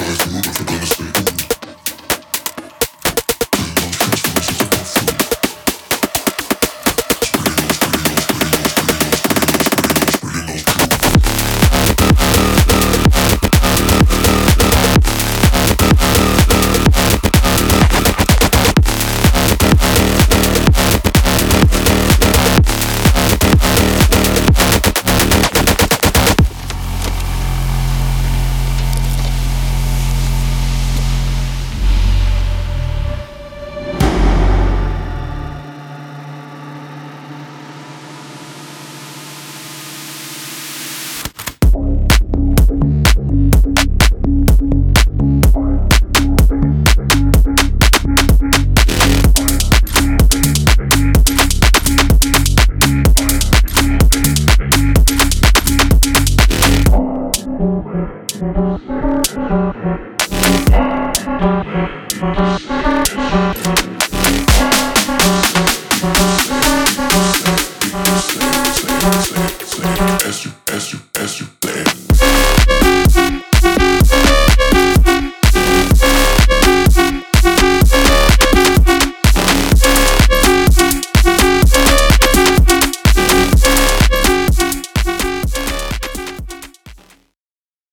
Sometimes you look for better sake.